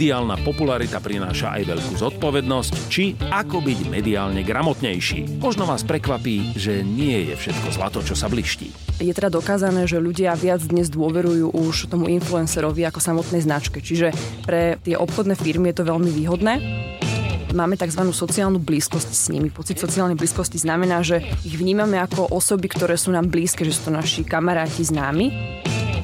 mediálna popularita prináša aj veľkú zodpovednosť, či ako byť mediálne gramotnejší. Možno vás prekvapí, že nie je všetko zlato, čo sa bliští. Je teda dokázané, že ľudia viac dnes dôverujú už tomu influencerovi ako samotnej značke. Čiže pre tie obchodné firmy je to veľmi výhodné máme tzv. sociálnu blízkosť s nimi. Pocit sociálnej blízkosti znamená, že ich vnímame ako osoby, ktoré sú nám blízke, že sú to naši kamaráti, známi.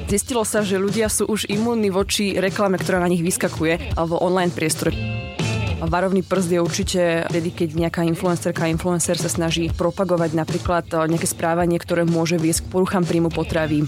Zistilo sa, že ľudia sú už imúnni voči reklame, ktorá na nich vyskakuje v online priestore. Varovný prst je určite vtedy, keď nejaká influencerka, influencer sa snaží propagovať napríklad nejaké správanie, ktoré môže viesť k poruchám príjmu potravy.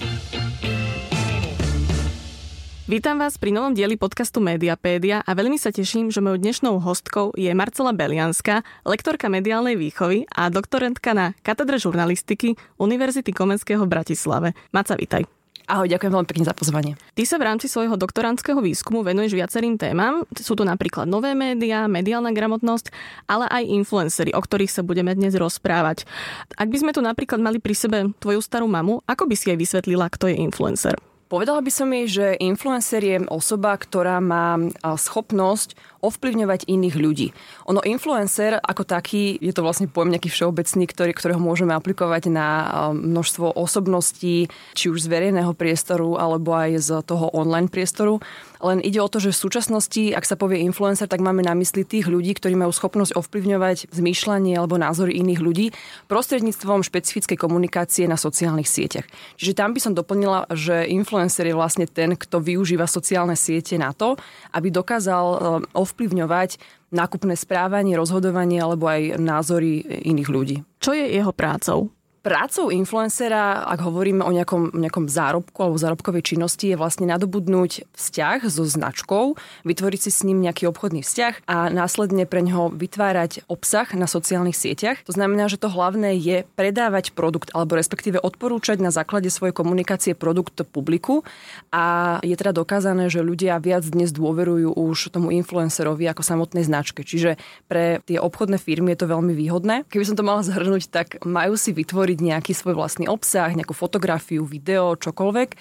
Vítam vás pri novom dieli podcastu Mediapédia a veľmi sa teším, že mojou dnešnou hostkou je Marcela Belianská, lektorka mediálnej výchovy a doktorentka na katedre žurnalistiky Univerzity Komenského v Bratislave. Maca, vítaj. Ahoj, ďakujem veľmi pekne za pozvanie. Ty sa v rámci svojho doktorandského výskumu venuješ viacerým témam. Sú to napríklad nové médiá, mediálna gramotnosť, ale aj influencery, o ktorých sa budeme dnes rozprávať. Ak by sme tu napríklad mali pri sebe tvoju starú mamu, ako by si jej vysvetlila, kto je influencer? Povedala by som jej, že influencer je osoba, ktorá má schopnosť ovplyvňovať iných ľudí. Ono influencer ako taký, je to vlastne pojem nejaký všeobecný, ktorý, ktorého môžeme aplikovať na množstvo osobností, či už z verejného priestoru, alebo aj z toho online priestoru. Len ide o to, že v súčasnosti, ak sa povie influencer, tak máme na mysli tých ľudí, ktorí majú schopnosť ovplyvňovať zmýšľanie alebo názory iných ľudí prostredníctvom špecifickej komunikácie na sociálnych sieťach. Čiže tam by som doplnila, že influencer je vlastne ten, kto využíva sociálne siete na to, aby dokázal eh, ovplyvňovať nákupné správanie, rozhodovanie alebo aj názory iných ľudí. Čo je jeho prácou? Prácou influencera, ak hovoríme o nejakom, nejakom zárobku alebo zárobkovej činnosti, je vlastne nadobudnúť vzťah so značkou, vytvoriť si s ním nejaký obchodný vzťah a následne pre ňoho vytvárať obsah na sociálnych sieťach. To znamená, že to hlavné je predávať produkt alebo respektíve odporúčať na základe svojej komunikácie produkt publiku a je teda dokázané, že ľudia viac dnes dôverujú už tomu influencerovi ako samotnej značke. Čiže pre tie obchodné firmy je to veľmi výhodné. Keby som to mala zhrnúť, tak majú si vytvoriť vytvoriť nejaký svoj vlastný obsah, nejakú fotografiu, video, čokoľvek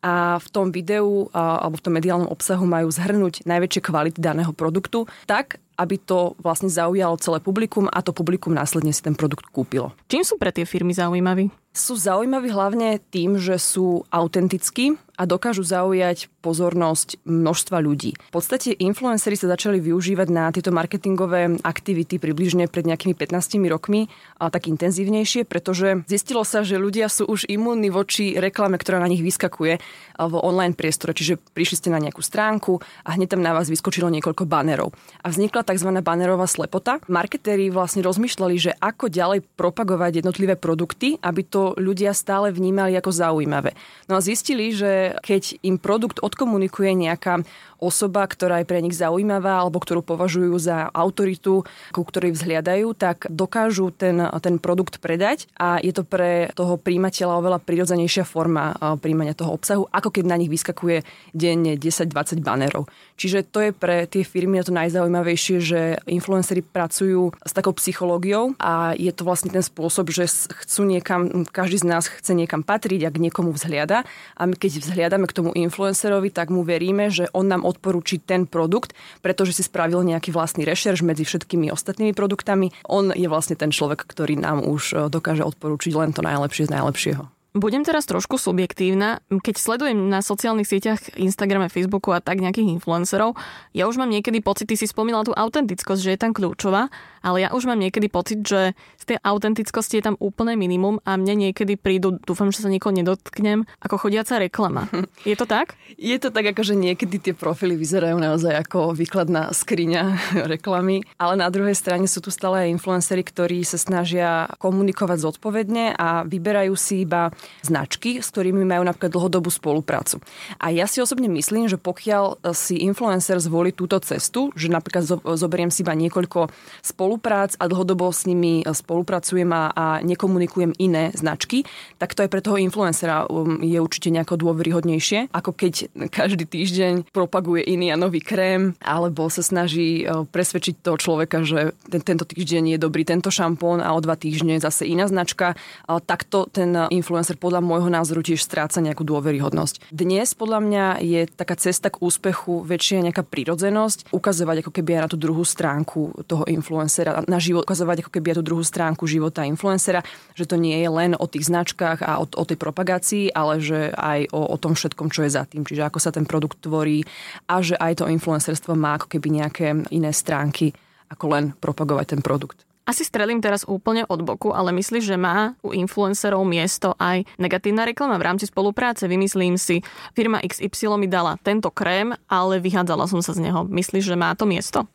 a v tom videu alebo v tom mediálnom obsahu majú zhrnúť najväčšie kvality daného produktu tak, aby to vlastne zaujalo celé publikum a to publikum následne si ten produkt kúpilo. Čím sú pre tie firmy zaujímaví? Sú zaujímaví hlavne tým, že sú autentickí a dokážu zaujať pozornosť množstva ľudí. V podstate influencery sa začali využívať na tieto marketingové aktivity približne pred nejakými 15 rokmi a tak intenzívnejšie, pretože zistilo sa, že ľudia sú už imúnni voči reklame, ktorá na nich vyskakuje v online priestore. Čiže prišli ste na nejakú stránku a hneď tam na vás vyskočilo niekoľko banerov. A vznikla tzv. banerová slepota. Marketéri vlastne rozmýšľali, že ako ďalej propagovať jednotlivé produkty, aby to to ľudia stále vnímali ako zaujímavé. No a zistili, že keď im produkt odkomunikuje nejaká osoba, ktorá je pre nich zaujímavá alebo ktorú považujú za autoritu, ku ktorej vzhliadajú, tak dokážu ten, ten produkt predať a je to pre toho príjimateľa oveľa prirodzenejšia forma príjmania toho obsahu, ako keď na nich vyskakuje denne 10-20 banerov. Čiže to je pre tie firmy to najzaujímavejšie, že influenceri pracujú s takou psychológiou a je to vlastne ten spôsob, že chcú niekam každý z nás chce niekam patriť a k niekomu vzhliada. A my keď vzhliadame k tomu influencerovi, tak mu veríme, že on nám odporúči ten produkt, pretože si spravil nejaký vlastný rešerš medzi všetkými ostatnými produktami. On je vlastne ten človek, ktorý nám už e, dokáže odporúčiť len to najlepšie z najlepšieho. Budem teraz trošku subjektívna. Keď sledujem na sociálnych sieťach, Instagrame, Facebooku a tak nejakých influencerov, ja už mám niekedy pocit, ty si spomínala tú autentickosť, že je tam kľúčová, ale ja už mám niekedy pocit, že tej autentickosti je tam úplné minimum a mne niekedy prídu, dúfam, že sa nikoho nedotknem, ako chodiaca reklama. Je to tak? Je to tak, ako že niekedy tie profily vyzerajú naozaj ako výkladná skriňa reklamy, ale na druhej strane sú tu stále aj influencery, ktorí sa snažia komunikovať zodpovedne a vyberajú si iba značky, s ktorými majú napríklad dlhodobú spoluprácu. A ja si osobne myslím, že pokiaľ si influencer zvolí túto cestu, že napríklad zoberiem si iba niekoľko spoluprác a dlhodobo s nimi spolupracujem a, a nekomunikujem iné značky, tak to aj pre toho influencera um, je určite nejako dôveryhodnejšie, ako keď každý týždeň propaguje iný a nový krém, alebo sa snaží presvedčiť toho človeka, že ten, tento týždeň je dobrý tento šampón a o dva týždne zase iná značka. Takto ten influencer podľa môjho názoru tiež stráca nejakú dôveryhodnosť. Dnes podľa mňa je taká cesta k úspechu väčšia nejaká prirodzenosť, ukazovať ako keby aj na tú druhú stránku toho influencera, na život, ukazovať ako keby aj tú druhú stránku života influencera, že to nie je len o tých značkách a o, o tej propagácii, ale že aj o, o tom všetkom, čo je za tým. Čiže ako sa ten produkt tvorí a že aj to influencerstvo má ako keby nejaké iné stránky ako len propagovať ten produkt. Asi strelím teraz úplne od boku, ale myslíš, že má u influencerov miesto aj negatívna reklama v rámci spolupráce? Vymyslím si, firma XY mi dala tento krém, ale vyhádzala som sa z neho. Myslíš, že má to miesto?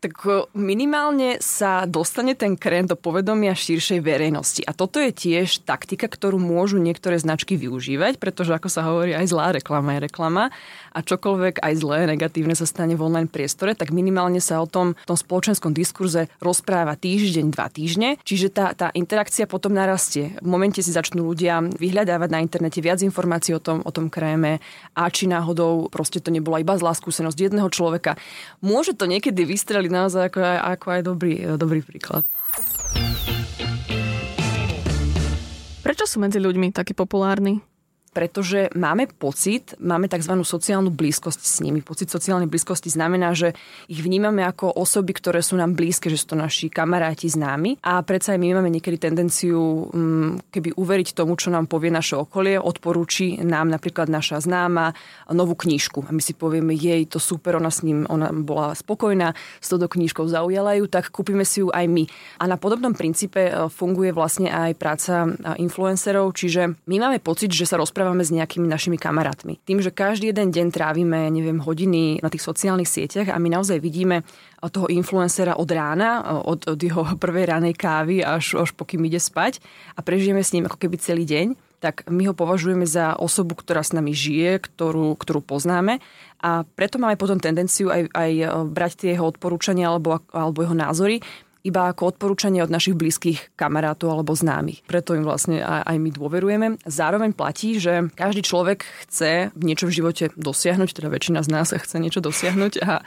Tak e, minimálne sa dostane ten krém do povedomia širšej verejnosti. A toto je tiež taktika, ktorú môžu niektoré značky využívať, pretože ako sa hovorí, aj zlá reklama je reklama a čokoľvek aj zlé, negatívne sa stane v online priestore, tak minimálne sa o tom, v tom spoločenskom diskurze rozpráva týždeň, dva týždne, čiže tá, tá interakcia potom narastie. V momente si začnú ľudia vyhľadávať na internete viac informácií o tom, o tom kréme a či náhodou proste to nebola iba zlá skúsenosť jedného človeka. Môže to niekedy vystreliť naozaj ako, ako aj dobrý, dobrý príklad. Prečo sú medzi ľuďmi takí populárni? Pretože máme pocit, máme tzv. sociálnu blízkosť s nimi. Pocit sociálnej blízkosti znamená, že ich vnímame ako osoby, ktoré sú nám blízke, že sú to naši kamaráti známi a predsa aj my máme niekedy tendenciu mm, keby uveriť tomu, čo nám povie naše okolie, odporúči nám napríklad naša známa novú knižku a my si povieme, jej, to super, ona s ním, ona bola spokojná, s touto knižkou zaujala ju, tak kúpime si ju aj my. A na podobnom princípe e, funguje vlastne aj práca e, influencerov, čiže my máme pocit, že sa rozprávame rozprávame s nejakými našimi kamarátmi. Tým, že každý jeden deň trávime, neviem, hodiny na tých sociálnych sieťach a my naozaj vidíme toho influencera od rána, od, od jeho prvej ranej kávy až, až pokým ide spať a prežijeme s ním ako keby celý deň, tak my ho považujeme za osobu, ktorá s nami žije, ktorú, ktorú poznáme a preto máme potom tendenciu aj, aj brať tie jeho odporúčania alebo, alebo jeho názory iba ako odporúčanie od našich blízkych kamarátov alebo známych. Preto im vlastne aj, my dôverujeme. Zároveň platí, že každý človek chce niečo v živote dosiahnuť, teda väčšina z nás chce niečo dosiahnuť a,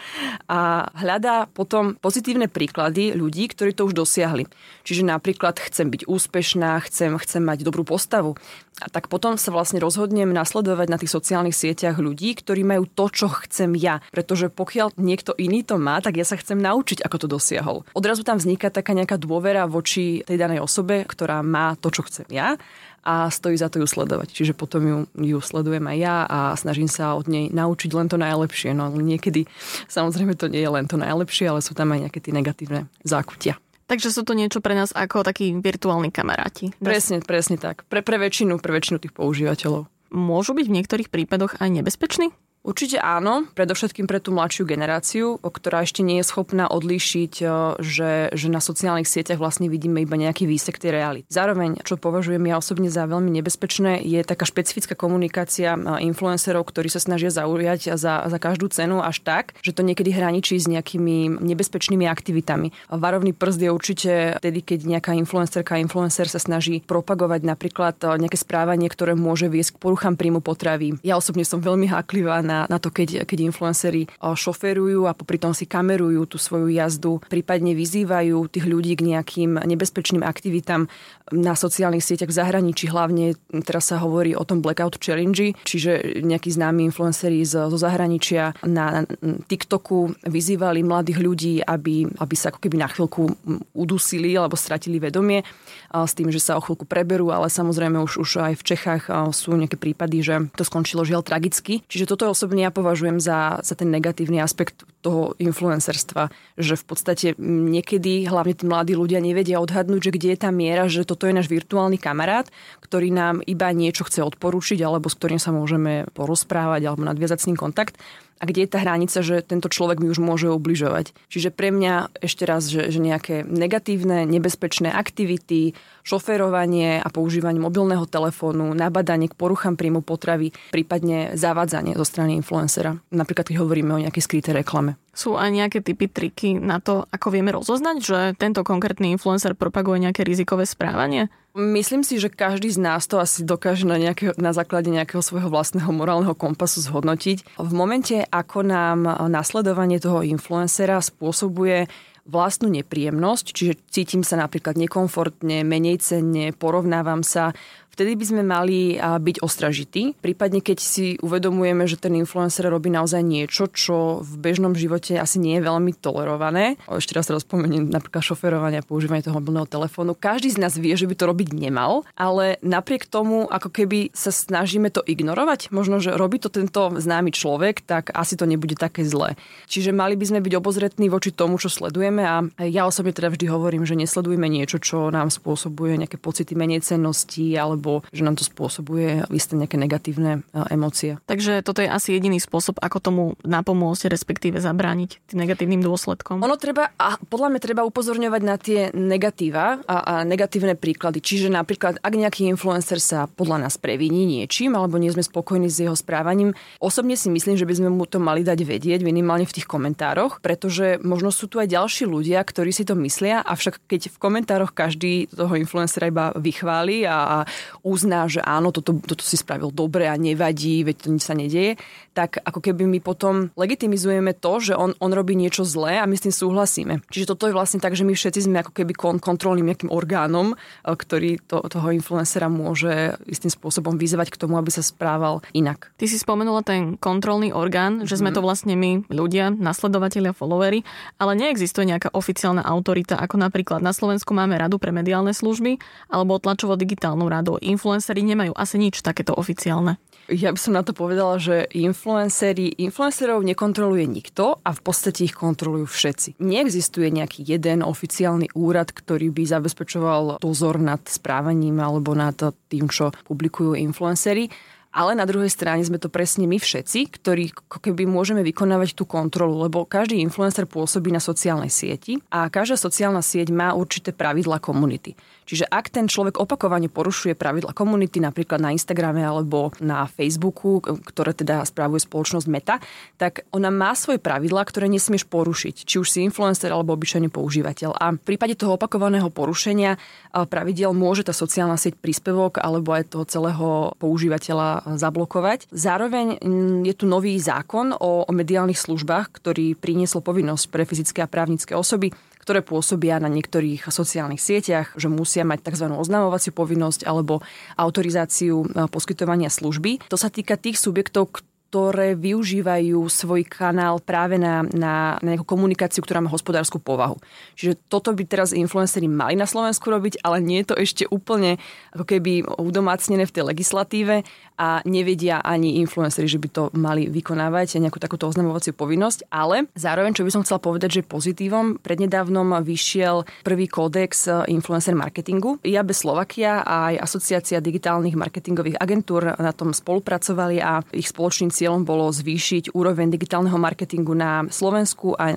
a hľadá potom pozitívne príklady ľudí, ktorí to už dosiahli. Čiže napríklad chcem byť úspešná, chcem, chcem mať dobrú postavu. A tak potom sa vlastne rozhodnem nasledovať na tých sociálnych sieťach ľudí, ktorí majú to, čo chcem ja. Pretože pokiaľ niekto iný to má, tak ja sa chcem naučiť, ako to dosiahol. Odrazu tam vzniká taká nejaká dôvera voči tej danej osobe, ktorá má to, čo chcem ja a stojí za to ju sledovať. Čiže potom ju, ju sledujem aj ja a snažím sa od nej naučiť len to najlepšie. No niekedy samozrejme to nie je len to najlepšie, ale sú tam aj nejaké tie negatívne zákutia. Takže sú to niečo pre nás ako takí virtuálni kamaráti. Presne, presne tak. Pre, pre väčšinu, pre väčšinu tých používateľov. Môžu byť v niektorých prípadoch aj nebezpeční? Určite áno, predovšetkým pre tú mladšiu generáciu, ktorá ešte nie je schopná odlíšiť, e, že, že na sociálnych sieťach vlastne vidíme iba nejaký výsek tej reality. Zároveň, čo považujem ja osobne za veľmi nebezpečné, je taká špecifická komunikácia e, influencerov, ktorí sa snažia zaujať za, za každú cenu až tak, že to niekedy hraničí s nejakými nebezpečnými aktivitami. Varovný prst je určite vtedy, keď nejaká influencerka, influencer sa snaží propagovať napríklad e, nejaké správanie, ktoré môže viesť k poruchám príjmu potravy. Ja osobne som veľmi háklivá na na, na to, keď, keď influenceri šoferujú a popri tom si kamerujú tú svoju jazdu, prípadne vyzývajú tých ľudí k nejakým nebezpečným aktivitám na sociálnych sieťach v zahraničí. Hlavne teraz sa hovorí o tom Blackout Challenge, čiže nejakí známi influenceri zo, zo zahraničia na TikToku vyzývali mladých ľudí, aby, aby sa ako keby na chvíľku udusili alebo stratili vedomie s tým, že sa o chvíľku preberú, ale samozrejme už, už aj v Čechách sú nejaké prípady, že to skončilo žiaľ tragicky. Čiže toto je osobne ja považujem za, za ten negatívny aspekt toho influencerstva, že v podstate niekedy hlavne tí mladí ľudia nevedia odhadnúť, že kde je tá miera, že toto je náš virtuálny kamarát, ktorý nám iba niečo chce odporúčiť alebo s ktorým sa môžeme porozprávať alebo nadviazať s ním kontakt. A kde je tá hranica, že tento človek mi už môže ubližovať. Čiže pre mňa ešte raz, že, že nejaké negatívne, nebezpečné aktivity, šoférovanie a používanie mobilného telefónu, nabadanie k poruchám príjmu potravy, prípadne zavádzanie zo strany influencera. Napríklad, keď hovoríme o nejakej skrytej reklame. Sú aj nejaké typy, triky na to, ako vieme rozoznať, že tento konkrétny influencer propaguje nejaké rizikové správanie? Myslím si, že každý z nás to asi dokáže na, nejaké, na základe nejakého svojho vlastného morálneho kompasu zhodnotiť. V momente, ako nám nasledovanie toho influencera spôsobuje vlastnú nepríjemnosť, čiže cítim sa napríklad nekomfortne, menej cenne, porovnávam sa, vtedy by sme mali byť ostražití. Prípadne keď si uvedomujeme, že ten influencer robí naozaj niečo, čo v bežnom živote asi nie je veľmi tolerované. Ešte raz teraz napríklad šoferovanie a používanie toho mobilného telefónu. Každý z nás vie, že by to robiť nemal, ale napriek tomu, ako keby sa snažíme to ignorovať, možno, že robí to tento známy človek, tak asi to nebude také zlé. Čiže mali by sme byť obozretní voči tomu, čo sledujeme a ja osobne teda vždy hovorím, že nesledujeme niečo, čo nám spôsobuje nejaké pocity menej cennosti alebo alebo že nám to spôsobuje isté nejaké negatívne e, emócie. Takže toto je asi jediný spôsob, ako tomu napomôcť, respektíve zabrániť tým negatívnym dôsledkom. Ono treba, a podľa mňa treba upozorňovať na tie negatíva a, a negatívne príklady. Čiže napríklad, ak nejaký influencer sa podľa nás previní niečím, alebo nie sme spokojní s jeho správaním, osobne si myslím, že by sme mu to mali dať vedieť minimálne v tých komentároch, pretože možno sú tu aj ďalší ľudia, ktorí si to myslia, avšak keď v komentároch každý toho influencera iba vychváli a, uzná, že áno, toto, toto si spravil dobre a nevadí, veď to nič sa nedieje, tak ako keby my potom legitimizujeme to, že on, on robí niečo zlé a my s tým súhlasíme. Čiže toto je vlastne tak, že my všetci sme ako keby kon, kontrolným nejakým orgánom, e, ktorý to, toho influencera môže istým spôsobom vyzvať k tomu, aby sa správal inak. Ty si spomenula ten kontrolný orgán, že sme mm. to vlastne my, ľudia, nasledovatelia, followery, ale neexistuje nejaká oficiálna autorita, ako napríklad na Slovensku máme Radu pre mediálne služby alebo tlačovo-digitálnu radu influenceri nemajú asi nič takéto oficiálne. Ja by som na to povedala, že influenceri, influencerov nekontroluje nikto a v podstate ich kontrolujú všetci. Neexistuje nejaký jeden oficiálny úrad, ktorý by zabezpečoval dozor nad správaním alebo nad tým, čo publikujú influencery ale na druhej strane sme to presne my všetci, ktorí keby môžeme vykonávať tú kontrolu, lebo každý influencer pôsobí na sociálnej sieti a každá sociálna sieť má určité pravidla komunity. Čiže ak ten človek opakovane porušuje pravidla komunity, napríklad na Instagrame alebo na Facebooku, ktoré teda správuje spoločnosť Meta, tak ona má svoje pravidlá, ktoré nesmieš porušiť, či už si influencer alebo obyčajný používateľ. A v prípade toho opakovaného porušenia pravidel môže tá sociálna sieť príspevok alebo aj toho celého používateľa zablokovať. Zároveň mm, je tu nový zákon o, o mediálnych službách, ktorý priniesol povinnosť pre fyzické a právnické osoby ktoré pôsobia na niektorých sociálnych sieťach, že musia mať tzv. oznamovaciu povinnosť alebo autorizáciu e, poskytovania služby. To sa týka tých subjektov, ktoré využívajú svoj kanál práve na, na, na nejakú komunikáciu, ktorá má hospodárskú povahu. Čiže toto by teraz influenceri mali na Slovensku robiť, ale nie je to ešte úplne ako keby udomácnené v tej legislatíve a nevedia ani influenceri, že by to mali vykonávať nejakú takúto oznamovaciu povinnosť. Ale zároveň, čo by som chcela povedať, že pozitívom, prednedávnom vyšiel prvý kódex influencer marketingu. IAB Slovakia a aj Asociácia digitálnych marketingových agentúr na tom spolupracovali a ich spoločným cieľom bolo zvýšiť úroveň digitálneho marketingu na Slovensku a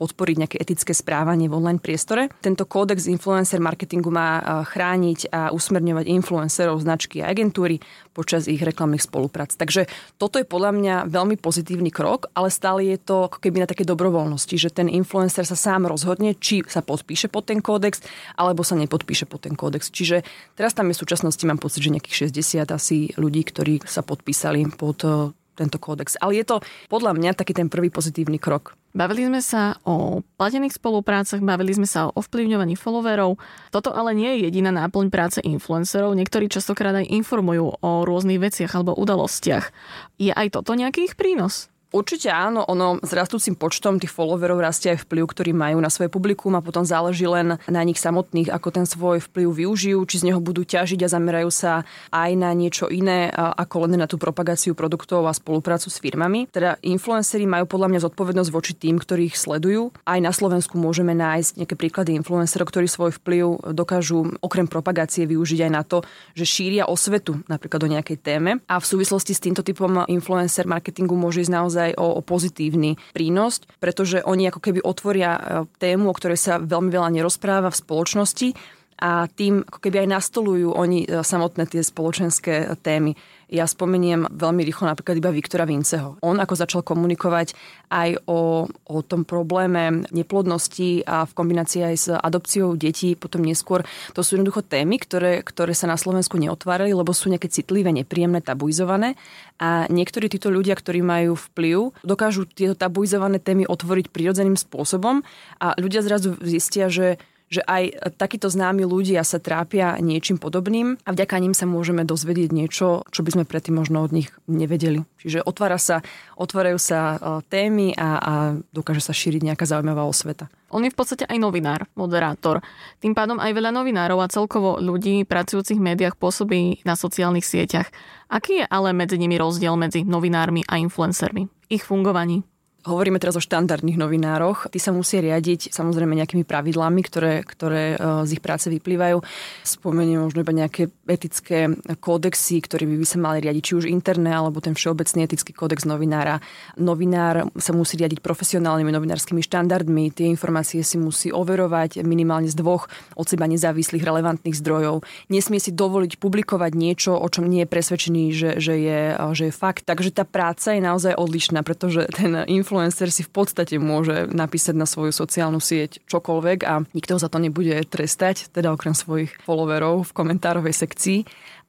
podporiť nejaké etické správanie v online priestore. Tento kódex influencer marketingu má chrániť a usmerňovať influencerov, značky a agentúry počas ich reklamných spoluprác. Takže toto je podľa mňa veľmi pozitívny krok, ale stále je to ako keby na také dobrovoľnosti, že ten influencer sa sám rozhodne, či sa podpíše pod ten kódex, alebo sa nepodpíše pod ten kódex. Čiže teraz tam je v súčasnosti, mám pocit, že nejakých 60 asi ľudí, ktorí sa podpísali pod tento kódex. Ale je to podľa mňa taký ten prvý pozitívny krok. Bavili sme sa o platených spoluprácach, bavili sme sa o ovplyvňovaní followerov. Toto ale nie je jediná náplň práce influencerov. Niektorí častokrát aj informujú o rôznych veciach alebo udalostiach. Je aj toto nejaký ich prínos? Určite áno, ono s rastúcim počtom tých followerov rastie aj vplyv, ktorý majú na svoje publikum a potom záleží len na nich samotných, ako ten svoj vplyv využijú, či z neho budú ťažiť a zamerajú sa aj na niečo iné, ako len na tú propagáciu produktov a spoluprácu s firmami. Teda influenceri majú podľa mňa zodpovednosť voči tým, ktorých sledujú. Aj na Slovensku môžeme nájsť nejaké príklady influencerov, ktorí svoj vplyv dokážu okrem propagácie využiť aj na to, že šíria osvetu napríklad o nejakej téme. A v súvislosti s týmto typom influencer marketingu môže ísť naozaj naozaj o, o pozitívny prínos, pretože oni ako keby otvoria e, tému, o ktorej sa veľmi veľa nerozpráva v spoločnosti a tým ako keby aj nastolujú oni e, samotné tie spoločenské témy. Ja spomeniem veľmi rýchlo napríklad iba Viktora Vinceho. On ako začal komunikovať aj o, o tom probléme neplodnosti a v kombinácii aj s adopciou detí potom neskôr. To sú jednoducho témy, ktoré, ktoré sa na Slovensku neotvárali, lebo sú nejaké citlivé, nepríjemné, tabuizované. A niektorí títo ľudia, ktorí majú vplyv, dokážu tieto tabuizované témy otvoriť prirodzeným spôsobom a ľudia zrazu zistia, že že aj takíto známi ľudia sa trápia niečím podobným a vďaka ním sa môžeme dozvedieť niečo, čo by sme predtým možno od nich nevedeli. Čiže otvára sa, otvárajú sa e, témy a, a dokáže sa šíriť nejaká zaujímavá osveta. On je v podstate aj novinár, moderátor. Tým pádom aj veľa novinárov a celkovo ľudí pracujúcich v médiách pôsobí na sociálnych sieťach. Aký je ale medzi nimi rozdiel medzi novinármi a influencermi? Ich fungovaní? Hovoríme teraz o štandardných novinároch. Tí sa musia riadiť samozrejme nejakými pravidlami, ktoré, ktoré e, z ich práce vyplývajú. Spomeniem možno iba nejaké etické kódexy, ktorými by sa mali riadiť, či už interné, alebo ten všeobecný etický kódex novinára. Novinár sa musí riadiť profesionálnymi novinárskymi štandardmi. Tie informácie si musí overovať minimálne z dvoch od seba nezávislých relevantných zdrojov. Nesmie si dovoliť publikovať niečo, o čom nie je presvedčený, že, že, je, že je fakt. Takže tá práca je naozaj odlišná, pretože ten influencer si v podstate môže napísať na svoju sociálnu sieť čokoľvek a nikto za to nebude trestať, teda okrem svojich followerov v komentárovej sekcii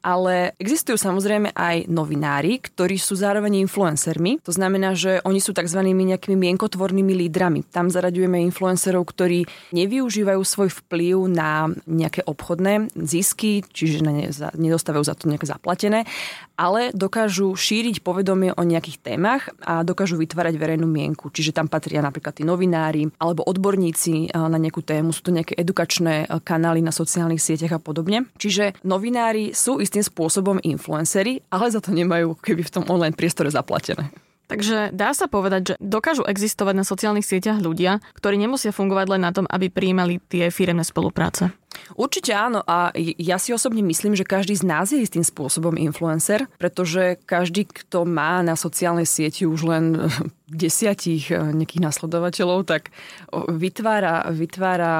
ale existujú samozrejme aj novinári, ktorí sú zároveň influencermi. To znamená, že oni sú tzv. nejakými mienkotvornými lídrami. Tam zaraďujeme influencerov, ktorí nevyužívajú svoj vplyv na nejaké obchodné zisky, čiže ne, nedostávajú za to nejaké zaplatené, ale dokážu šíriť povedomie o nejakých témach a dokážu vytvárať verejnú mienku. Čiže tam patria napríklad tí novinári alebo odborníci na nejakú tému, sú to nejaké edukačné kanály na sociálnych sieťach a podobne. Čiže novinári sú istým spôsobom influencery, ale za to nemajú keby v tom online priestore zaplatené. Takže dá sa povedať, že dokážu existovať na sociálnych sieťach ľudia, ktorí nemusia fungovať len na tom, aby prijímali tie firemné spolupráce. Určite áno a ja si osobne myslím, že každý z nás je istým spôsobom influencer, pretože každý, kto má na sociálnej sieti už len desiatich eh, nejakých nasledovateľov, tak vytvára, vytvára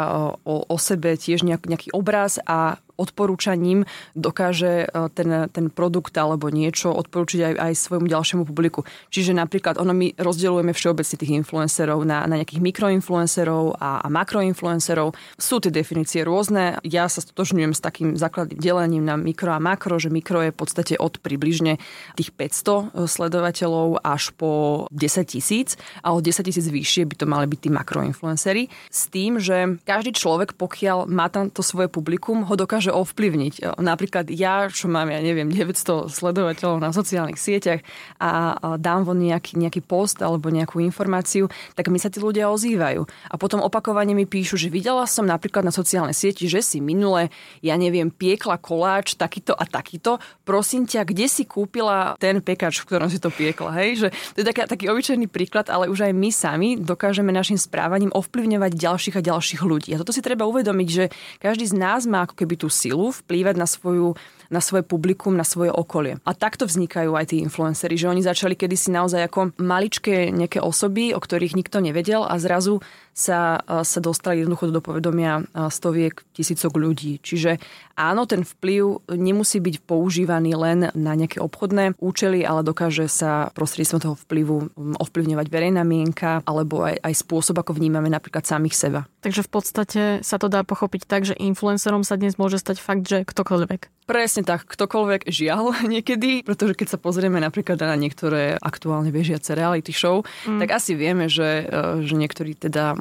o, o sebe tiež nejak, nejaký obraz a odporúčaním dokáže e, ten, ten produkt alebo niečo odporúčiť aj, aj svojmu ďalšiemu publiku. Čiže napríklad ono my rozdeľujeme všeobecne tých influencerov na, na nejakých mikroinfluencerov a, a makroinfluencerov. Sú tie definície rôzne. Ja sa stotožňujem s takým základným delením na mikro a makro, že mikro je v podstate od približne tých 500 e, sledovateľov až po 10 tisíc a od 10 tisíc vyššie by to mali byť tí makroinfluencery. S tým, že každý človek, pokiaľ má tam to svoje publikum, ho dokáže ovplyvniť. Napríklad ja, čo mám, ja neviem, 900 sledovateľov na sociálnych sieťach a dám von nejaký, nejaký post alebo nejakú informáciu, tak mi sa tí ľudia ozývajú. A potom opakovane mi píšu, že videla som napríklad na sociálnej sieti, že si minule, ja neviem, piekla koláč takýto a takýto. Prosím ťa, kde si kúpila ten pekač, v ktorom si to piekla? Hej? Že to je taký, taký obyčajný príklad, ale už aj my sami dokážeme našim správaním ovplyvňovať ďalších a ďalších ľudí. A toto si treba uvedomiť, že každý z nás má ako keby tú silu vplývať na svoju na svoje publikum, na svoje okolie. A takto vznikajú aj tí influenceri, že oni začali kedysi naozaj ako maličké nejaké osoby, o ktorých nikto nevedel a zrazu sa, sa dostali jednoducho do povedomia stoviek, tisícok ľudí. Čiže áno, ten vplyv nemusí byť používaný len na nejaké obchodné účely, ale dokáže sa prostredníctvom toho vplyvu ovplyvňovať verejná mienka alebo aj, aj spôsob, ako vnímame napríklad samých seba. Takže v podstate sa to dá pochopiť tak, že influencerom sa dnes môže stať fakt, že ktokoľvek. Presne tak, ktokoľvek žiaľ niekedy, pretože keď sa pozrieme napríklad na niektoré aktuálne bežiace reality show, mm. tak asi vieme, že, e, že niektorí teda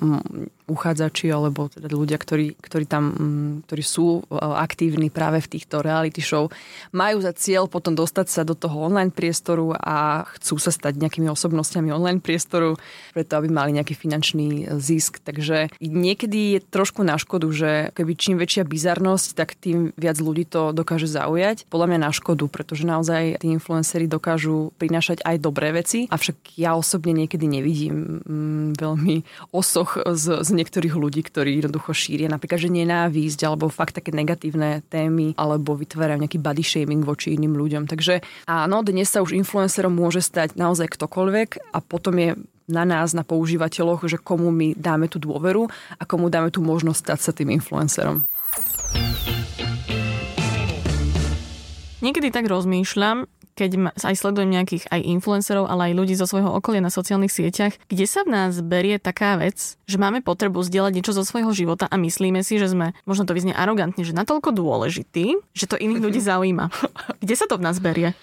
uchádzači alebo teda ľudia, ktorí, ktorí tam ktorí sú e, aktívni práve v týchto reality show, majú za cieľ potom dostať sa do toho online priestoru a chcú sa stať nejakými osobnostiami online priestoru, preto aby mali nejaký finančný zisk. Takže niekedy je trošku na škodu, že keby čím väčšia bizarnosť, tak tým viac ľudí to dokáže zaujať. Podľa mňa na škodu, pretože naozaj tí influenceri dokážu prinášať aj dobré veci, avšak ja osobne niekedy nevidím veľmi osoch z, z niektorých ľudí, ktorí jednoducho šíria napríklad, že nenávisť alebo fakt také negatívne témy alebo vytvárajú nejaký body shaming voči iným ľuďom. Takže áno, dnes sa už influencerom môže stať naozaj ktokoľvek a potom je na nás, na používateľoch, že komu my dáme tú dôveru a komu dáme tú možnosť stať sa tým influencerom. Niekedy tak rozmýšľam, keď aj sledujem nejakých aj influencerov, ale aj ľudí zo svojho okolia na sociálnych sieťach, kde sa v nás berie taká vec, že máme potrebu zdieľať niečo zo svojho života a myslíme si, že sme, možno to vyznie arogantne, že natoľko dôležitý, že to iných ľudí zaujíma. Kde sa to v nás berie?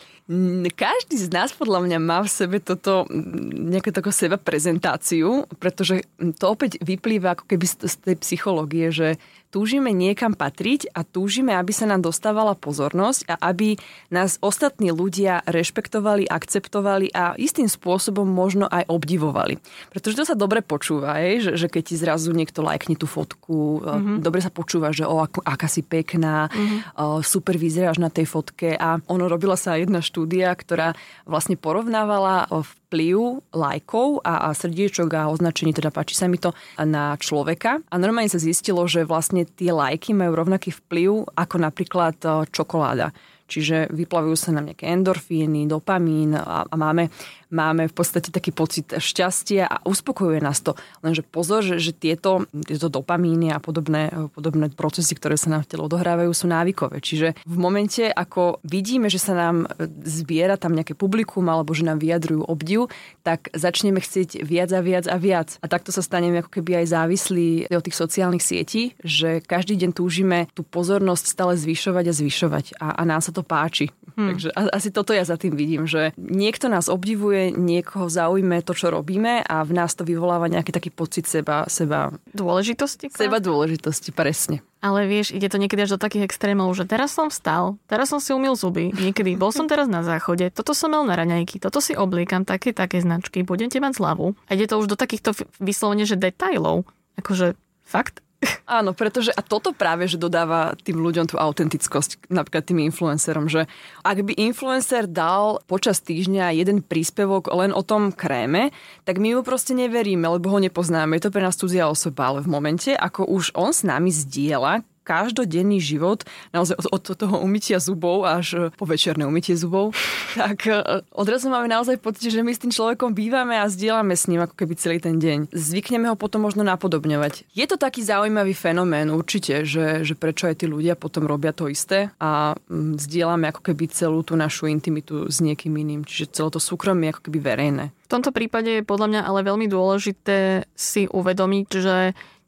Každý z nás podľa mňa má v sebe toto nejakú takú seba prezentáciu, pretože to opäť vyplýva ako keby z tej psychológie, že túžime niekam patriť a túžime, aby sa nám dostávala pozornosť a aby nás ostatní ľudia rešpektovali, akceptovali a istým spôsobom možno aj obdivovali. Pretože to sa dobre počúva, je, že, že keď ti zrazu niekto lajkne tú fotku, mm-hmm. dobre sa počúva, že o, ako, aká si pekná, mm-hmm. o, super vyzeráš na tej fotke a ono robila sa jedna štúdia, ktorá vlastne porovnávala vplyv lajkov a, a srdiečok a označení, teda páči sa mi to, na človeka. A normálne sa zistilo, že vlastne tie lajky majú rovnaký vplyv ako napríklad e, čokoláda. Čiže vyplavujú sa nám nejaké endorfíny, dopamín a, a máme máme v podstate taký pocit šťastia a uspokojuje nás to. Lenže pozor, že, že tieto, tieto dopamíny a podobné, podobné procesy, ktoré sa nám v tele odohrávajú, sú návykové. Čiže v momente, ako vidíme, že sa nám zbiera tam nejaké publikum alebo že nám vyjadrujú obdiv, tak začneme chcieť viac a viac a viac. A takto sa staneme ako keby aj závislí od tých sociálnych sietí, že každý deň túžime tú pozornosť stále zvyšovať a zvyšovať. A, a nám sa to páči. Hmm. Takže asi toto ja za tým vidím, že niekto nás obdivuje, oslovuje, niekoho zaujme to, čo robíme a v nás to vyvoláva nejaký taký pocit seba... seba dôležitosti? Seba dôležitosti, presne. Ale vieš, ide to niekedy až do takých extrémov, že teraz som vstal, teraz som si umil zuby, niekedy bol som teraz na záchode, toto som mal na raňajky, toto si obliekam, také, také značky, budete mať zľavu. A ide to už do takýchto vyslovene, že detailov. Akože fakt, Áno, pretože a toto práve, že dodáva tým ľuďom tú autentickosť, napríklad tým influencerom, že ak by influencer dal počas týždňa jeden príspevok len o tom kréme, tak my mu proste neveríme, lebo ho nepoznáme. Je to pre nás cudzia osoba, ale v momente, ako už on s nami zdieľa každodenný život, naozaj od, od toho umytia zubov až po večerné umytie zubov, tak e, odrazu máme naozaj pocit, že my s tým človekom bývame a zdieľame s ním ako keby celý ten deň. Zvykneme ho potom možno napodobňovať. Je to taký zaujímavý fenomén určite, že, že prečo aj tí ľudia potom robia to isté a mm, zdieľame ako keby celú tú našu intimitu s niekým iným. Čiže celé to súkromie ako keby verejné. V tomto prípade je podľa mňa ale veľmi dôležité si uvedomiť, že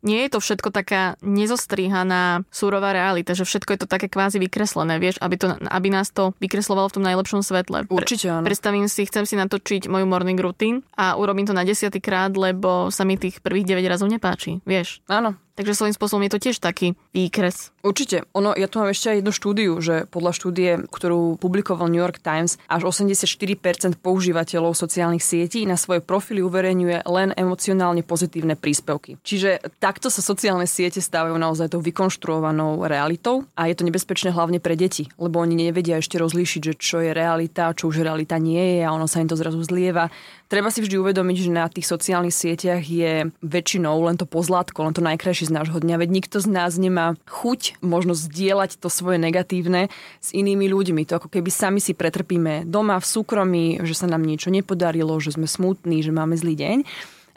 nie je to všetko taká nezostrihaná súrová realita, že všetko je to také kvázi vykreslené, vieš, aby, to, aby nás to vykreslovalo v tom najlepšom svetle. Určite áno. Predstavím si, chcem si natočiť moju morning routine a urobím to na desiatý krát, lebo sa mi tých prvých 9 razov nepáči, vieš. Áno, Takže svojím spôsobom je to tiež taký výkres. Určite. Ono, ja tu mám ešte aj jednu štúdiu, že podľa štúdie, ktorú publikoval New York Times, až 84% používateľov sociálnych sietí na svoje profily uverejňuje len emocionálne pozitívne príspevky. Čiže takto sa sociálne siete stávajú naozaj tou vykonštruovanou realitou a je to nebezpečné hlavne pre deti, lebo oni nevedia ešte rozlíšiť, že čo je realita, čo už realita nie je a ono sa im to zrazu zlieva. Treba si vždy uvedomiť, že na tých sociálnych sieťach je väčšinou len to pozlátko, len to najkrajšie z nášho dňa. Veď nikto z nás nemá chuť, možno zdieľať to svoje negatívne s inými ľuďmi. To ako keby sami si pretrpíme doma v súkromí, že sa nám niečo nepodarilo, že sme smutní, že máme zlý deň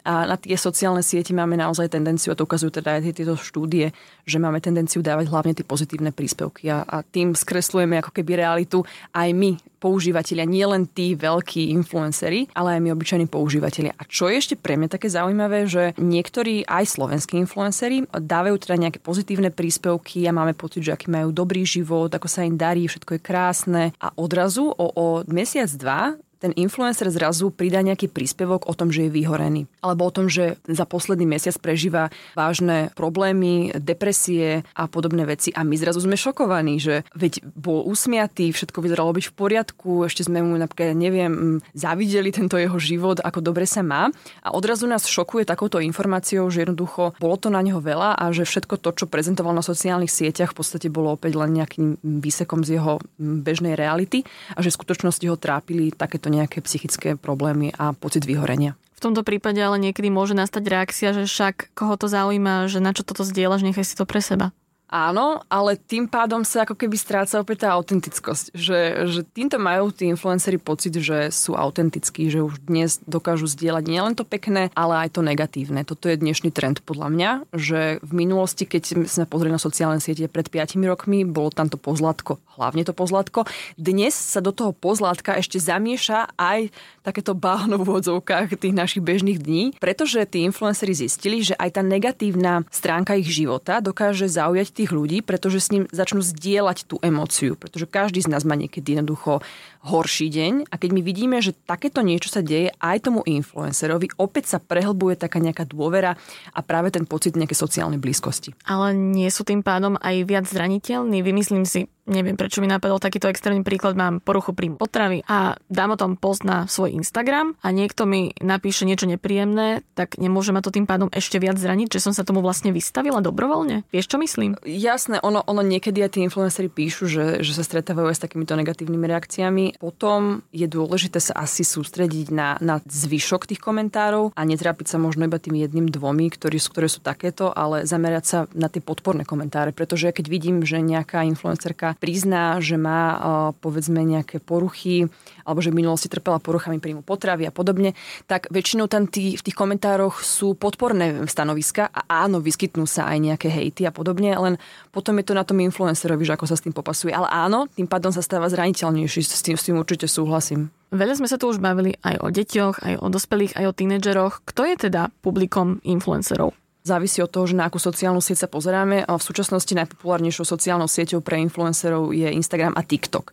a na tie sociálne siete máme naozaj tendenciu, a to ukazujú teda aj tieto štúdie, že máme tendenciu dávať hlavne tie pozitívne príspevky. A, a tým skreslujeme ako keby realitu. Aj my, používateľia, nie len tí veľkí influenceri, ale aj my obyčajní používateľia. A čo je ešte pre mňa také zaujímavé, že niektorí aj slovenskí influenceri dávajú teda nejaké pozitívne príspevky a máme pocit, že aký majú dobrý život, ako sa im darí, všetko je krásne. A odrazu o, o mesiac, dva ten influencer zrazu pridá nejaký príspevok o tom, že je vyhorený. Alebo o tom, že za posledný mesiac prežíva vážne problémy, depresie a podobné veci. A my zrazu sme šokovaní, že veď bol usmiatý, všetko vyzeralo byť v poriadku, ešte sme mu napríklad, neviem, zavideli tento jeho život, ako dobre sa má. A odrazu nás šokuje takouto informáciou, že jednoducho bolo to na neho veľa a že všetko to, čo prezentoval na sociálnych sieťach, v podstate bolo opäť len nejakým výsekom z jeho bežnej reality a že v skutočnosti ho trápili takéto nejaké psychické problémy a pocit vyhorenia. V tomto prípade ale niekedy môže nastať reakcia, že však koho to zaujíma, že na čo toto zdieľaš, nechaj si to pre seba. Áno, ale tým pádom sa ako keby stráca opäť tá autentickosť. Že, že týmto majú tí influenceri pocit, že sú autentickí, že už dnes dokážu zdieľať nielen to pekné, ale aj to negatívne. Toto je dnešný trend podľa mňa, že v minulosti, keď sme pozreli na sociálne siete pred 5 rokmi, bolo tam to pozlatko, hlavne to pozlatko. Dnes sa do toho pozlátka ešte zamieša aj takéto báhno v odzovkách tých našich bežných dní, pretože tí influenceri zistili, že aj tá negatívna stránka ich života dokáže zaujať tých ľudí, pretože s ním začnú zdieľať tú emóciu, pretože každý z nás má niekedy jednoducho horší deň a keď my vidíme, že takéto niečo sa deje aj tomu influencerovi, opäť sa prehlbuje taká nejaká dôvera a práve ten pocit nejakej sociálnej blízkosti. Ale nie sú tým pádom aj viac zraniteľní? Vymyslím si, neviem prečo mi napadol takýto extrémny príklad, mám poruchu príjmu potravy a dám o tom post na svoj Instagram a niekto mi napíše niečo nepríjemné, tak nemôže ma to tým pádom ešte viac zraniť, že som sa tomu vlastne vystavila dobrovoľne? Vieš, čo myslím? Jasné, ono, ono niekedy aj tí influenceri píšu, že, že sa stretávajú aj s takýmito negatívnymi reakciami. Potom je dôležité sa asi sústrediť na, na zvyšok tých komentárov a netrápiť sa možno iba tým jedným dvomi, ktorí sú, ktoré sú takéto, ale zamerať sa na tie podporné komentáre, pretože keď vidím, že nejaká influencerka prizná, že má povedzme nejaké poruchy alebo že v minulosti trpela poruchami príjmu potravy a podobne, tak väčšinou tam tí, v tých komentároch sú podporné stanoviska a áno, vyskytnú sa aj nejaké hejty a podobne, len potom je to na tom influencerovi, že ako sa s tým popasuje. Ale áno, tým pádom sa stáva zraniteľnejší, s tým, s tým určite súhlasím. Veľa sme sa tu už bavili aj o deťoch, aj o dospelých, aj o tínedžeroch. Kto je teda publikom influencerov? Závisí od toho, že na akú sociálnu sieť sa pozeráme. V súčasnosti najpopulárnejšou sociálnou sieťou pre influencerov je Instagram a TikTok.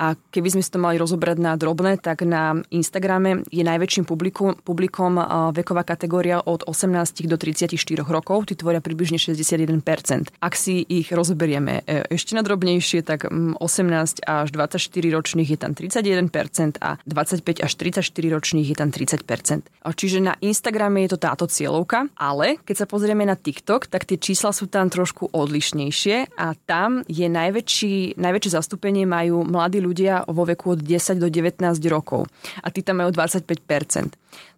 A keby sme si to mali rozobrať na drobné, tak na Instagrame je najväčším publikum, publikom veková kategória od 18 do 34 rokov, tí tvoria približne 61%. Ak si ich rozoberieme e, ešte na drobnejšie, tak 18 až 24 ročných je tam 31% a 25 až 34 ročných je tam 30%. Čiže na Instagrame je to táto cieľovka, ale keď sa pozrieme na TikTok, tak tie čísla sú tam trošku odlišnejšie a tam je najväčší, najväčšie zastúpenie majú mladí ľudia vo veku od 10 do 19 rokov. A tí tam majú 25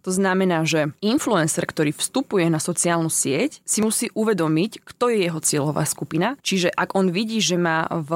to znamená, že influencer, ktorý vstupuje na sociálnu sieť, si musí uvedomiť, kto je jeho cieľová skupina. Čiže ak on vidí, že, má v,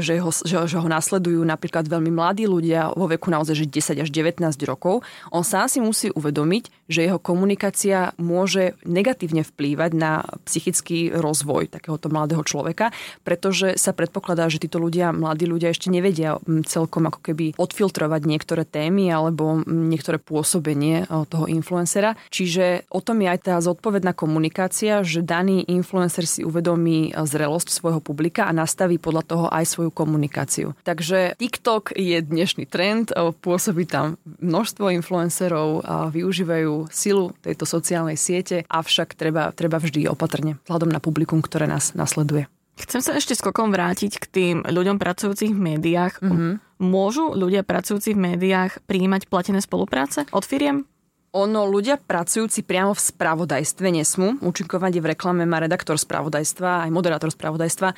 že, ho, že, že ho nasledujú napríklad veľmi mladí ľudia vo veku naozaj že 10 až 19 rokov, on sám si musí uvedomiť, že jeho komunikácia môže negatívne vplývať na psychický rozvoj takéhoto mladého človeka, pretože sa predpokladá, že títo ľudia, mladí ľudia ešte nevedia celkom ako keby odfiltrovať niektoré témy alebo niektoré pôsobenie toho influencera. Čiže o tom je aj tá zodpovedná komunikácia, že daný influencer si uvedomí zrelosť svojho publika a nastaví podľa toho aj svoju komunikáciu. Takže TikTok je dnešný trend, pôsobí tam množstvo influencerov, a využívajú silu tejto sociálnej siete, avšak treba, treba vždy opatrne, vzhľadom na publikum, ktoré nás nasleduje. Chcem sa ešte skokom vrátiť k tým ľuďom pracujúcich v médiách. Mm-hmm. Môžu ľudia pracujúci v médiách prijímať platené spolupráce od firiem? Ono, ľudia pracujúci priamo v spravodajstve nesmú. Účinkovať v reklame má redaktor spravodajstva, aj moderátor spravodajstva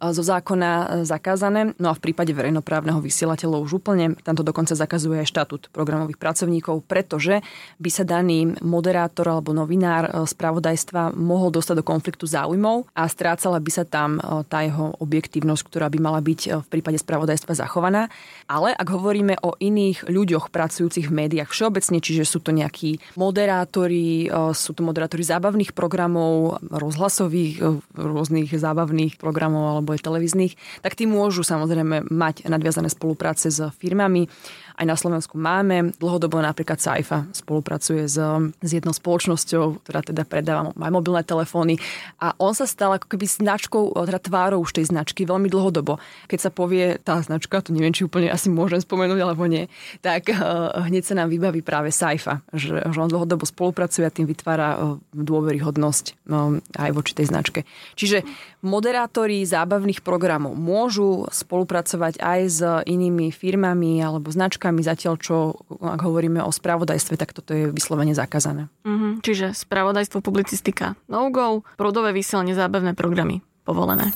zo zákona e, zakázané. No a v prípade verejnoprávneho vysielateľov už úplne, tam to dokonca zakazuje aj štatút programových pracovníkov, pretože by sa daný moderátor alebo novinár e, spravodajstva mohol dostať do konfliktu záujmov a strácala by sa tam e, tá jeho objektívnosť, ktorá by mala byť v prípade spravodajstva zachovaná. Ale ak hovoríme o iných ľuďoch pracujúcich v médiách všeobecne, čiže sú to nejakí moderátori, sú to moderátori zábavných programov, rozhlasových, rôznych zábavných programov alebo aj televíznych, tak tí môžu samozrejme mať nadviazané spolupráce s firmami aj na Slovensku máme. Dlhodobo napríklad Saifa spolupracuje s, s jednou spoločnosťou, ktorá teda predáva aj mobilné telefóny a on sa stal ako keby značkou, teda tvárou už tej značky veľmi dlhodobo. Keď sa povie tá značka, to neviem, či úplne asi môžem spomenúť alebo nie, tak uh, hneď sa nám vybaví práve Saifa, že, že on dlhodobo spolupracuje a tým vytvára uh, dôveryhodnosť um, aj voči tej značke. Čiže moderátori zábavných programov môžu spolupracovať aj s inými firmami alebo značkami značkami, zatiaľ čo, ak hovoríme o spravodajstve, tak toto je vyslovene zakázané. Mm-hmm, čiže spravodajstvo, publicistika no-go, prúdové vysielanie, zábavné programy povolené.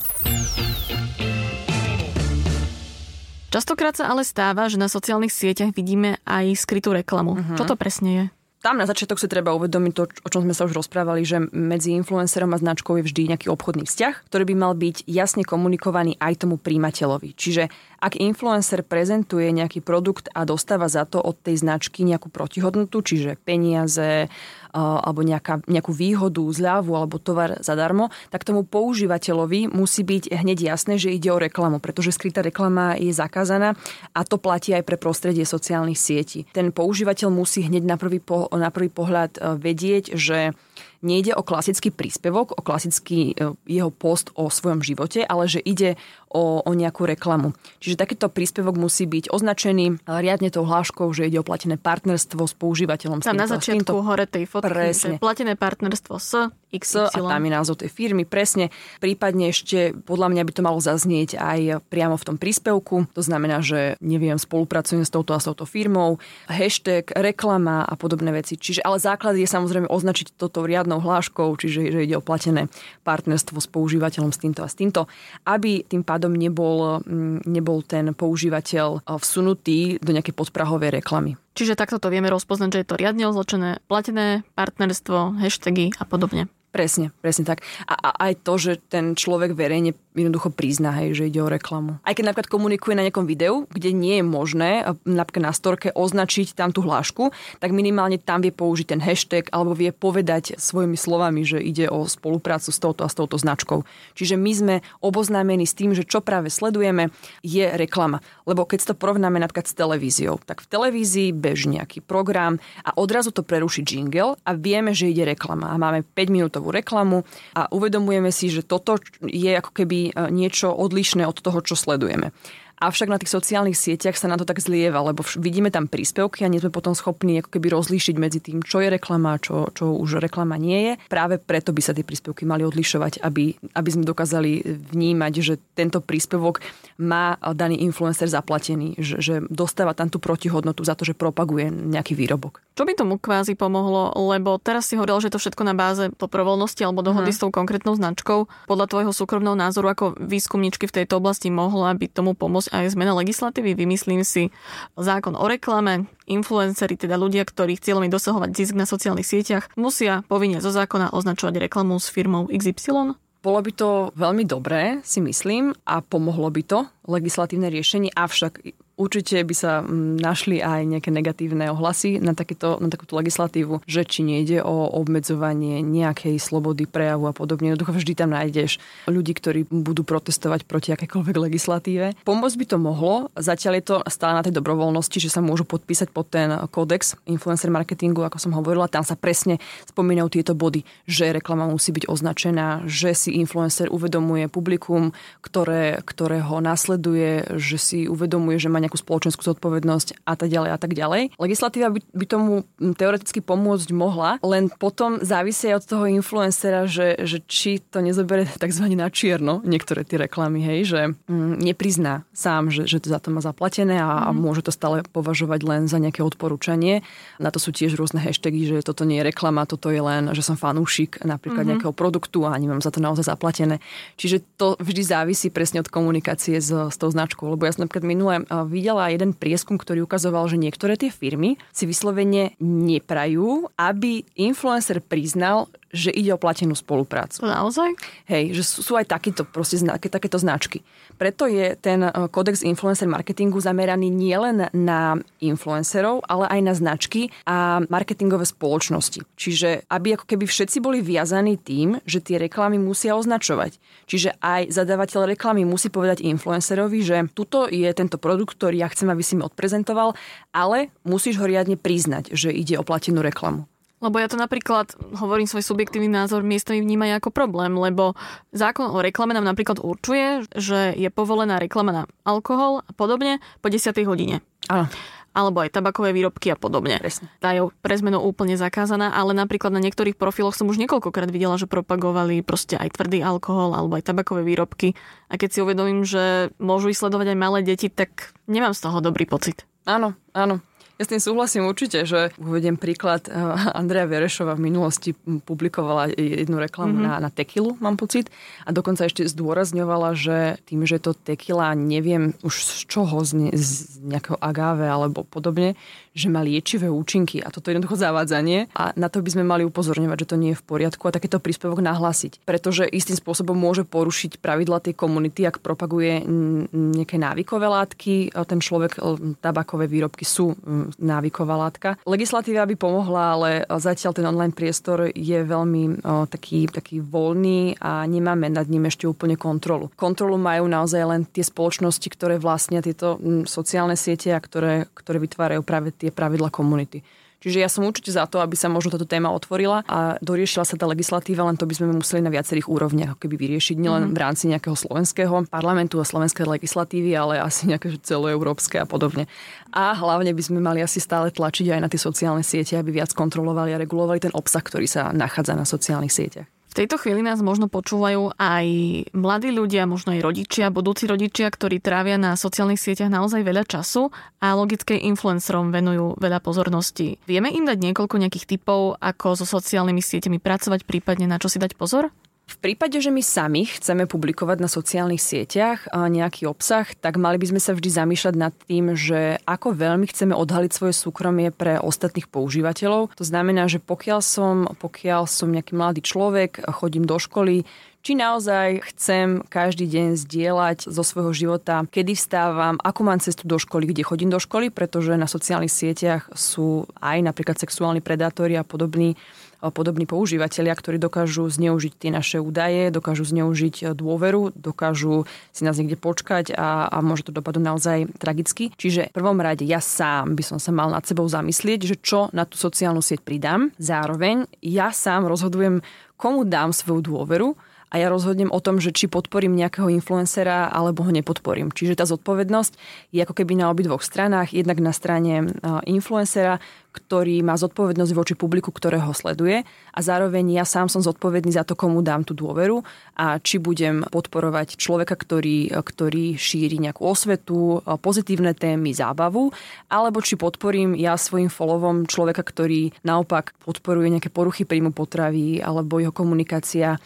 Častokrát sa ale stáva, že na sociálnych sieťach vidíme aj skrytú reklamu. Uh-huh. Čo to presne je? Tam na začiatok si treba uvedomiť to, o čom sme sa už rozprávali, že medzi influencerom a značkou je vždy nejaký obchodný vzťah, ktorý by mal byť jasne komunikovaný aj tomu príjimateľovi. Čiže ak influencer prezentuje nejaký produkt a dostáva za to od tej značky nejakú protihodnotu, čiže peniaze, alebo nejaká, nejakú výhodu, zľavu alebo tovar zadarmo, tak tomu používateľovi musí byť hneď jasné, že ide o reklamu, pretože skrytá reklama je zakázaná a to platí aj pre prostredie sociálnych sietí. Ten používateľ musí hneď na prvý, po, na prvý pohľad e, vedieť, že nejde o klasický príspevok, o klasický e, jeho post o svojom živote, ale že ide o, o nejakú reklamu. Čiže takýto príspevok musí byť označený riadne tou hláškou, že ide o platené partnerstvo s používateľom. Tam na začiatku týmto, hore tej fotky, presne. že platené partnerstvo s XY. a tam je názov tej firmy, presne. Prípadne ešte, podľa mňa by to malo zaznieť aj priamo v tom príspevku. To znamená, že neviem, spolupracujem s touto a s touto firmou, hashtag, reklama a podobné veci. Čiže ale základ je samozrejme označiť toto riadne riadnou hláškou, čiže že ide o platené partnerstvo s používateľom s týmto a s týmto, aby tým pádom nebol, mm, nebol ten používateľ vsunutý do nejakej podprahovej reklamy. Čiže takto to vieme rozpoznať, že je to riadne označené platené partnerstvo, hashtagy a podobne. Presne, presne tak. A, a aj to, že ten človek verejne jednoducho prizná, hej, že ide o reklamu. Aj keď napríklad komunikuje na nejakom videu, kde nie je možné napríklad na storke označiť tam tú hlášku, tak minimálne tam vie použiť ten hashtag alebo vie povedať svojimi slovami, že ide o spoluprácu s touto a s touto značkou. Čiže my sme oboznámení s tým, že čo práve sledujeme, je reklama. Lebo keď to porovnáme napríklad s televíziou, tak v televízii beží nejaký program a odrazu to preruší jingle a vieme, že ide reklama a máme 5 minút internetovú reklamu a uvedomujeme si, že toto je ako keby e, niečo odlišné od toho, čo sledujeme. Avšak na tých sociálnych sieťach sa na to tak zlieva, lebo vidíme tam príspevky a nie sme potom schopní ako keby rozlíšiť medzi tým, čo je reklama a čo, čo už reklama nie je. Práve preto by sa tie príspevky mali odlišovať, aby, aby sme dokázali vnímať, že tento príspevok má daný influencer zaplatený, že, že dostáva tam tú protihodnotu za to, že propaguje nejaký výrobok. Čo by tomu kvázi pomohlo? Lebo teraz si hovoril, že to všetko na báze dobrovoľnosti alebo dohody uh-huh. s tou konkrétnou značkou. Podľa tvojho súkromného názoru ako výskumničky v tejto oblasti mohla by tomu pomôcť aj zmena legislatívy? Vymyslím si zákon o reklame, influenceri, teda ľudia, ktorých cieľom je dosahovať zisk na sociálnych sieťach, musia povinne zo zákona označovať reklamu s firmou XY? Bolo by to veľmi dobré, si myslím, a pomohlo by to legislatívne riešenie, avšak Určite by sa mm, našli aj nejaké negatívne ohlasy na, takéto, na takúto legislatívu, že či nejde o obmedzovanie nejakej slobody prejavu a podobne. Jednoducho vždy tam nájdeš ľudí, ktorí budú protestovať proti akékoľvek legislatíve. Pomôcť by to mohlo, zatiaľ je to stále na tej dobrovoľnosti, že sa môžu podpísať pod ten kódex influencer marketingu, ako som hovorila, tam sa presne spomínajú tieto body, že reklama musí byť označená, že si influencer uvedomuje publikum, ktoré, ktoré ho nasleduje, že si uvedomuje, že má nejakú spoločenskú zodpovednosť a tak ďalej a tak ďalej. Legislatíva by, by tomu teoreticky pomôcť mohla, len potom závisí aj od toho influencera, že, že či to nezobere tzv. na čierno, niektoré tie reklamy, hej, že mm, neprizná sám, že, že to za to má zaplatené a, mm. a mhm. môže to stále považovať len za nejaké odporúčanie. Na to sú tiež rôzne hashtagy, že toto nie je reklama, toto je len, že som fanúšik napríklad mm-hmm. nejakého produktu a nemám za to naozaj zaplatené. Čiže to vždy závisí presne od komunikácie s, s tou značkou. Lebo ja som napríklad minule videla jeden prieskum, ktorý ukazoval, že niektoré tie firmy si vyslovene neprajú, aby influencer priznal, že ide o platenú spoluprácu. Naozaj? Hej, že sú, sú aj takýto, proste, takéto značky. Preto je ten eh, kódex influencer marketingu zameraný nielen na influencerov, ale aj na značky a marketingové spoločnosti. Čiže aby ako keby všetci boli viazaní tým, že tie reklamy musia označovať. Čiže aj zadávateľ reklamy musí povedať influencerovi, že tuto je tento produkt, ktorý ja chcem, aby si mi odprezentoval, ale musíš ho riadne priznať, že ide o platenú reklamu. Lebo ja to napríklad, hovorím svoj subjektívny názor, miestami vnímajú ako problém, lebo zákon o reklame nám napríklad určuje, že je povolená reklama na alkohol a podobne po 10. hodine. Áno. Alebo aj tabakové výrobky a podobne. Presne. Tá je pre zmenu úplne zakázaná, ale napríklad na niektorých profiloch som už niekoľkokrát videla, že propagovali proste aj tvrdý alkohol alebo aj tabakové výrobky. A keď si uvedomím, že môžu sledovať aj malé deti, tak nemám z toho dobrý pocit. Áno, áno Ja s tým súhlasím určite, že uvediem príklad. Eh, Andrea Verešova v minulosti publikovala jednu reklamu mm-hmm. na, na tekilu, mám pocit. A dokonca ešte zdôrazňovala, že tým, že to tekila, neviem už z čoho, z, ne, z nejakého agáve alebo podobne, že má liečivé účinky a toto je jednoducho zavádzanie a na to by sme mali upozorňovať, že to nie je v poriadku a takéto príspevok nahlásiť. Pretože istým spôsobom môže porušiť pravidla tej komunity, ak propaguje nejaké návykové látky. Ten človek, tabakové výrobky sú návyková látka. Legislatíva by pomohla, ale zatiaľ ten online priestor je veľmi o, taký, taký voľný a nemáme nad ním ešte úplne kontrolu. Kontrolu majú naozaj len tie spoločnosti, ktoré vlastnia tieto sociálne siete a ktoré, ktoré vytvárajú práve tie pravidla komunity. Čiže ja som určite za to, aby sa možno táto téma otvorila a doriešila sa tá legislatíva, len to by sme museli na viacerých úrovniach keby vyriešiť, nielen mm-hmm. v rámci nejakého slovenského parlamentu a slovenskej legislatívy, ale asi nejaké celoeurópske a podobne. A hlavne by sme mali asi stále tlačiť aj na tie sociálne siete, aby viac kontrolovali a regulovali ten obsah, ktorý sa nachádza na sociálnych sieťach. V tejto chvíli nás možno počúvajú aj mladí ľudia, možno aj rodičia, budúci rodičia, ktorí trávia na sociálnych sieťach naozaj veľa času a logické influencerom venujú veľa pozornosti. Vieme im dať niekoľko nejakých typov, ako so sociálnymi sieťami pracovať, prípadne na čo si dať pozor? V prípade, že my sami chceme publikovať na sociálnych sieťach nejaký obsah, tak mali by sme sa vždy zamýšľať nad tým, že ako veľmi chceme odhaliť svoje súkromie pre ostatných používateľov. To znamená, že pokiaľ som, pokiaľ som nejaký mladý človek, chodím do školy, či naozaj chcem každý deň zdieľať zo svojho života, kedy vstávam, ako mám cestu do školy, kde chodím do školy, pretože na sociálnych sieťach sú aj napríklad sexuálni predátori a podobní podobní používateľia, ktorí dokážu zneužiť tie naše údaje, dokážu zneužiť e, dôveru, dokážu si nás niekde počkať a, a môže to dopadnúť naozaj tragicky. Čiže v prvom rade ja sám by som sa mal nad sebou zamyslieť, že čo na tú sociálnu sieť pridám. Zároveň ja sám rozhodujem, komu dám svoju dôveru a ja rozhodnem o tom, že či podporím nejakého influencera alebo ho nepodporím. Čiže tá zodpovednosť je ako keby na obidvoch stranách. Jednak na strane influencera, ktorý má zodpovednosť voči publiku, ktoré ho sleduje a zároveň ja sám som zodpovedný za to, komu dám tú dôveru a či budem podporovať človeka, ktorý, ktorý šíri nejakú osvetu, pozitívne témy, zábavu, alebo či podporím ja svojim followom človeka, ktorý naopak podporuje nejaké poruchy príjmu potravy alebo jeho komunikácia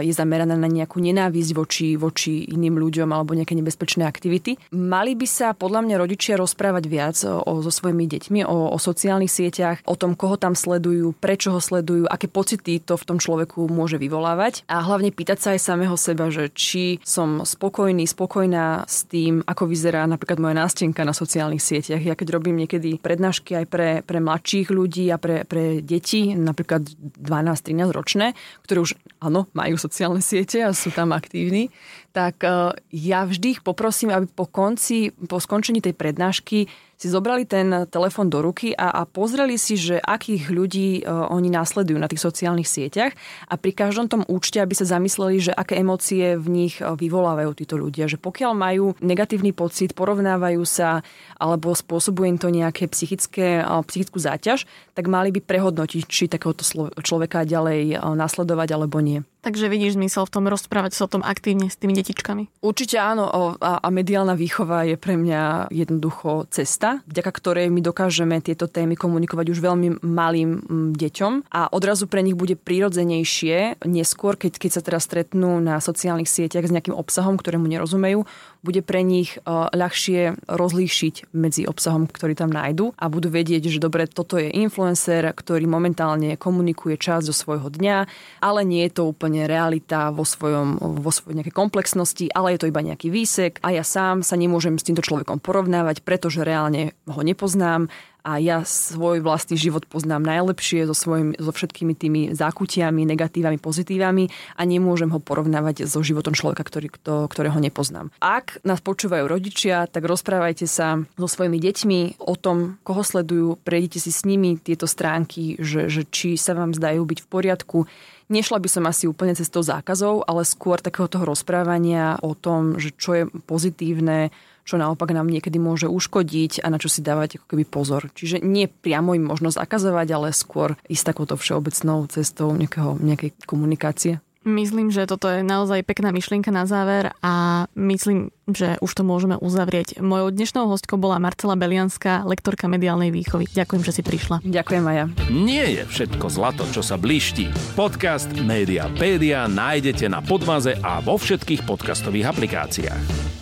je zameraná na nejakú nenávisť voči, voči iným ľuďom alebo nejaké nebezpečné aktivity. Mali by sa podľa mňa rodičia rozprávať viac o, so svojimi deťmi, o, o sociálnych sieťach, o tom, koho tam sledujú, prečo ho sledujú, aké pocity to v tom človeku môže vyvolávať a hlavne pýtať sa aj samého seba, že či som spokojný, spokojná s tým, ako vyzerá napríklad moja nástenka na sociálnych sieťach. Ja keď robím niekedy prednášky aj pre, pre mladších ľudí a pre, pre deti, napríklad 12-13 ročné, ktoré už áno, majú sociálne siete a sú tam aktívni, tak e, ja vždy ich poprosím, aby po konci, po skončení tej prednášky si zobrali ten telefón do ruky a, a pozreli si, že akých ľudí uh, oni následujú na tých sociálnych sieťach a pri každom tom účte, aby sa zamysleli, že aké emócie v nich uh, vyvolávajú títo ľudia. Že pokiaľ majú negatívny pocit, porovnávajú sa alebo spôsobuje im to nejaké psychické, psychickú záťaž, tak mali by prehodnotiť, či takéhoto človeka ďalej nasledovať alebo nie. Takže vidíš zmysel v tom rozprávať sa o tom aktívne s tými detičkami? Určite áno a, mediálna výchova je pre mňa jednoducho cesta, vďaka ktorej my dokážeme tieto témy komunikovať už veľmi malým deťom a odrazu pre nich bude prírodzenejšie neskôr, keď, keď sa teraz stretnú na sociálnych sieťach s nejakým obsahom, ktorému nerozumejú, bude pre nich ľahšie rozlíšiť medzi obsahom, ktorý tam nájdu a budú vedieť, že dobre, toto je influencer, ktorý momentálne komunikuje čas zo svojho dňa, ale nie je to úplne realita vo, svojom, vo svojej nejakej komplexnosti, ale je to iba nejaký výsek a ja sám sa nemôžem s týmto človekom porovnávať, pretože reálne ho nepoznám a ja svoj vlastný život poznám najlepšie so, svojim, so všetkými tými zákutiami, negatívami, pozitívami a nemôžem ho porovnávať so životom človeka, ktorý, kto, ktorého nepoznám. Ak nás počúvajú rodičia, tak rozprávajte sa so svojimi deťmi o tom, koho sledujú, prejdite si s nimi tieto stránky, že, že či sa vám zdajú byť v poriadku, Nešla by som asi úplne cestou zákazov, ale skôr takého toho rozprávania o tom, že čo je pozitívne, čo naopak nám niekedy môže uškodiť a na čo si dávať ako keby pozor. Čiže nie priamo im možno zakazovať, ale skôr ísť takouto všeobecnou cestou nejakého, nejakej komunikácie. Myslím, že toto je naozaj pekná myšlienka na záver a myslím, že už to môžeme uzavrieť. Mojou dnešnou hostkou bola Marcela Belianská, lektorka mediálnej výchovy. Ďakujem, že si prišla. Ďakujem aj ja. Nie je všetko zlato, čo sa bliští. Podcast Mediapédia nájdete na Podmaze a vo všetkých podcastových aplikáciách.